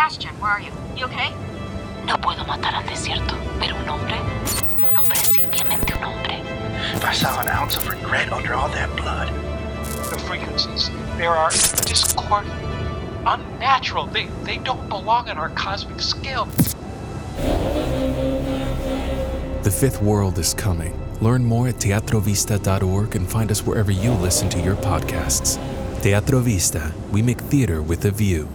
Sebastian, where are you? You okay? No puedo matar al desierto, pero un hombre, un hombre es simplemente un hombre. If I saw an ounce of regret under all that blood. The frequencies, there are discordant, unnatural. They, they don't belong in our cosmic scale. The Fifth World is coming. Learn more at teatrovista.org and find us wherever you listen to your podcasts. Teatro Vista, we make theater with a view.